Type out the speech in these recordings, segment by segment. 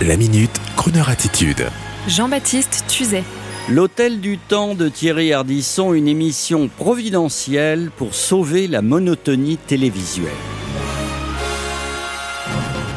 La minute, Kroneur attitude. Jean-Baptiste Tuzet. L'Hôtel du Temps de Thierry Ardisson, une émission providentielle pour sauver la monotonie télévisuelle.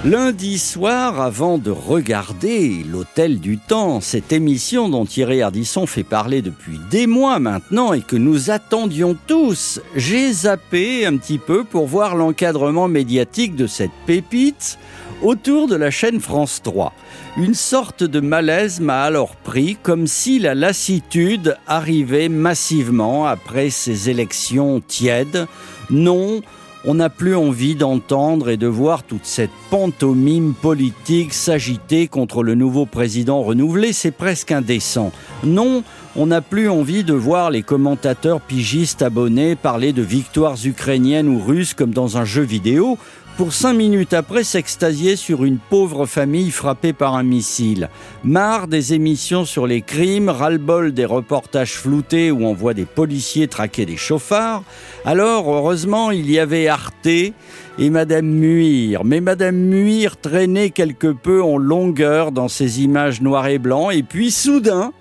Lundi soir, avant de regarder l'Hôtel du Temps, cette émission dont Thierry Ardisson fait parler depuis des mois maintenant et que nous attendions tous, j'ai zappé un petit peu pour voir l'encadrement médiatique de cette pépite autour de la chaîne France 3. Une sorte de malaise m'a alors pris, comme si la lassitude arrivait massivement après ces élections tièdes. Non, on n'a plus envie d'entendre et de voir toute cette pantomime politique s'agiter contre le nouveau président renouvelé, c'est presque indécent. Non, on n'a plus envie de voir les commentateurs pigistes abonnés parler de victoires ukrainiennes ou russes comme dans un jeu vidéo, pour cinq minutes après s'extasier sur une pauvre famille frappée par un missile. Marre des émissions sur les crimes, ras-le-bol des reportages floutés où on voit des policiers traquer des chauffards. Alors, heureusement, il y avait Arte et Madame Muir. Mais Madame Muir traînait quelque peu en longueur dans ces images noires et blancs. Et puis, soudain,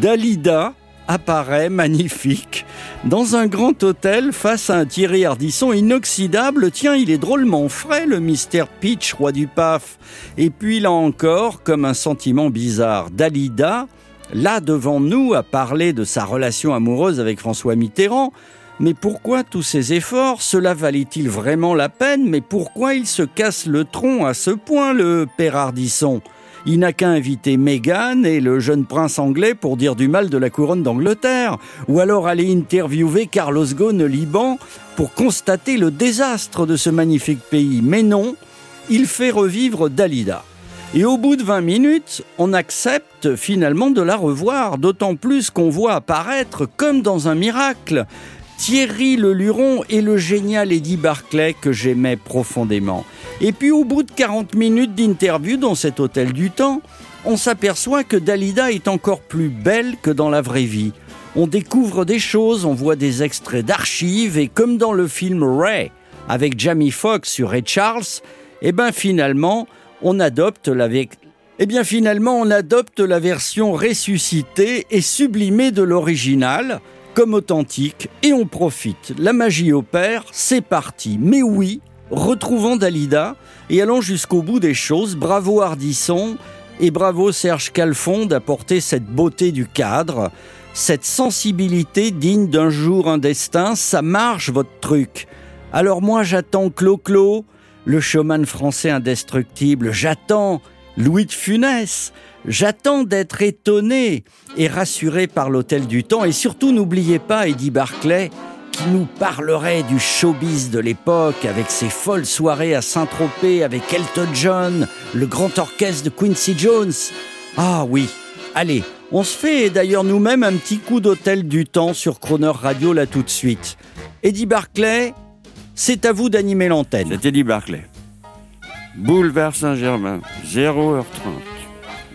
Dalida, apparaît magnifique dans un grand hôtel face à un Thierry Ardisson inoxydable. Tiens, il est drôlement frais, le mystère Peach, roi du paf. Et puis là encore, comme un sentiment bizarre, Dalida, là devant nous, a parlé de sa relation amoureuse avec François Mitterrand. Mais pourquoi tous ces efforts? Cela valait-il vraiment la peine? Mais pourquoi il se casse le tronc à ce point, le père Ardisson? Il n'a qu'à inviter Meghan et le jeune prince anglais pour dire du mal de la couronne d'Angleterre, ou alors aller interviewer Carlos Ghosn Liban pour constater le désastre de ce magnifique pays. Mais non, il fait revivre Dalida. Et au bout de 20 minutes, on accepte finalement de la revoir, d'autant plus qu'on voit apparaître, comme dans un miracle, Thierry Le Luron et le génial Eddie Barclay que j'aimais profondément. Et puis au bout de 40 minutes d'interview dans cet hôtel du temps, on s'aperçoit que Dalida est encore plus belle que dans la vraie vie. On découvre des choses, on voit des extraits d'archives et comme dans le film Ray avec Jamie Foxx sur Ray Charles, eh ben eh bien finalement, on adopte la version ressuscitée et sublimée de l'original comme authentique et on profite. La magie opère, c'est parti. Mais oui, retrouvant Dalida et allant jusqu'au bout des choses, bravo Hardisson et bravo Serge Calfon d'apporter cette beauté du cadre, cette sensibilité digne d'un jour un destin, ça marche votre truc. Alors moi j'attends Clo-Clo, le showman français indestructible, j'attends Louis de Funès. J'attends d'être étonné et rassuré par l'Hôtel du Temps. Et surtout, n'oubliez pas Eddie Barclay qui nous parlerait du showbiz de l'époque avec ses folles soirées à Saint-Tropez avec Elton John, le grand orchestre de Quincy Jones. Ah oui, allez, on se fait d'ailleurs nous-mêmes un petit coup d'Hôtel du Temps sur Croner Radio là tout de suite. Eddie Barclay, c'est à vous d'animer l'antenne. C'est Eddie Barclay. Boulevard Saint-Germain, 0h30.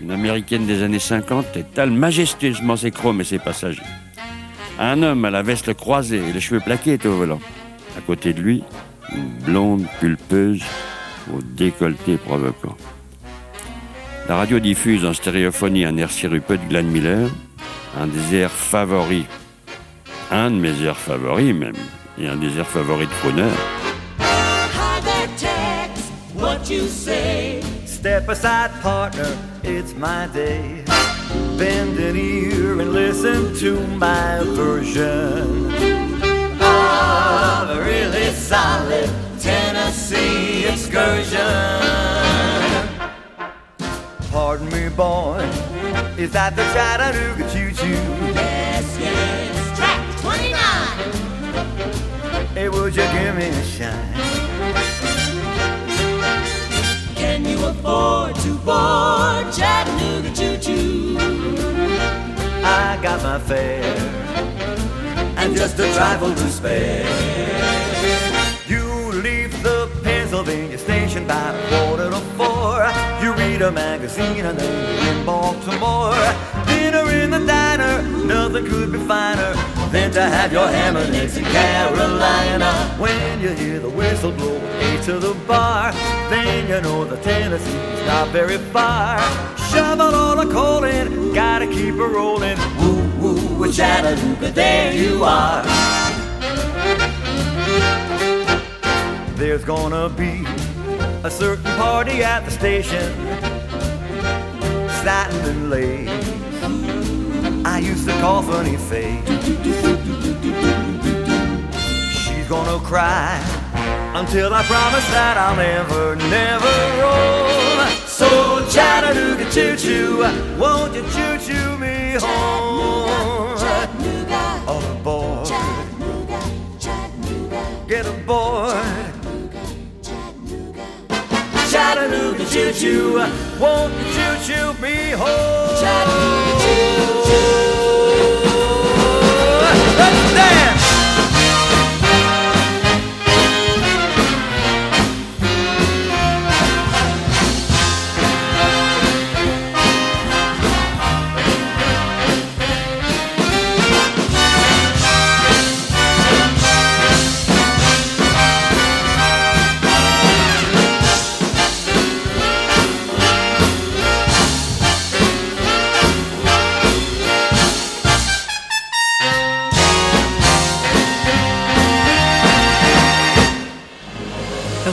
Une américaine des années 50 étale majestueusement ses chromes et ses passagers. Un homme à la veste croisée et les cheveux plaqués était au volant. À côté de lui, une blonde pulpeuse au décolleté provoquant. La radio diffuse en stéréophonie un air sirupeux de Glenn Miller, un des airs favoris, un de mes airs favoris même, et un des airs favoris de Crooner. what you say. Step aside, partner, it's my day. Bend an ear and listen to my version of a really solid Tennessee excursion. Pardon me, boy, is that the Chattanooga Choo Choo? Yes, yes, track 29. Hey, would you give me a shine? Can you afford to board fare and just a trifle to spare. You leave the Pennsylvania station by a quarter to four. You read a magazine and then you're in Baltimore. Dinner in the diner, nothing could be finer than to have your ham and eggs in Carolina. When you hear the whistle blow, A to the bar, then you know the Tennessee's not very far. Shovel all the coal in, gotta keep her rolling. Woo Chattanooga, there you are. There's gonna be a certain party at the station, satin and lace. I used to call Funny Face. She's gonna cry until I promise that I'll never, never roll. So Chattanooga choo choo, won't you choo choo me home? Chattanooga choo choo, won't you choo choo me home? Chattanooga choo choo.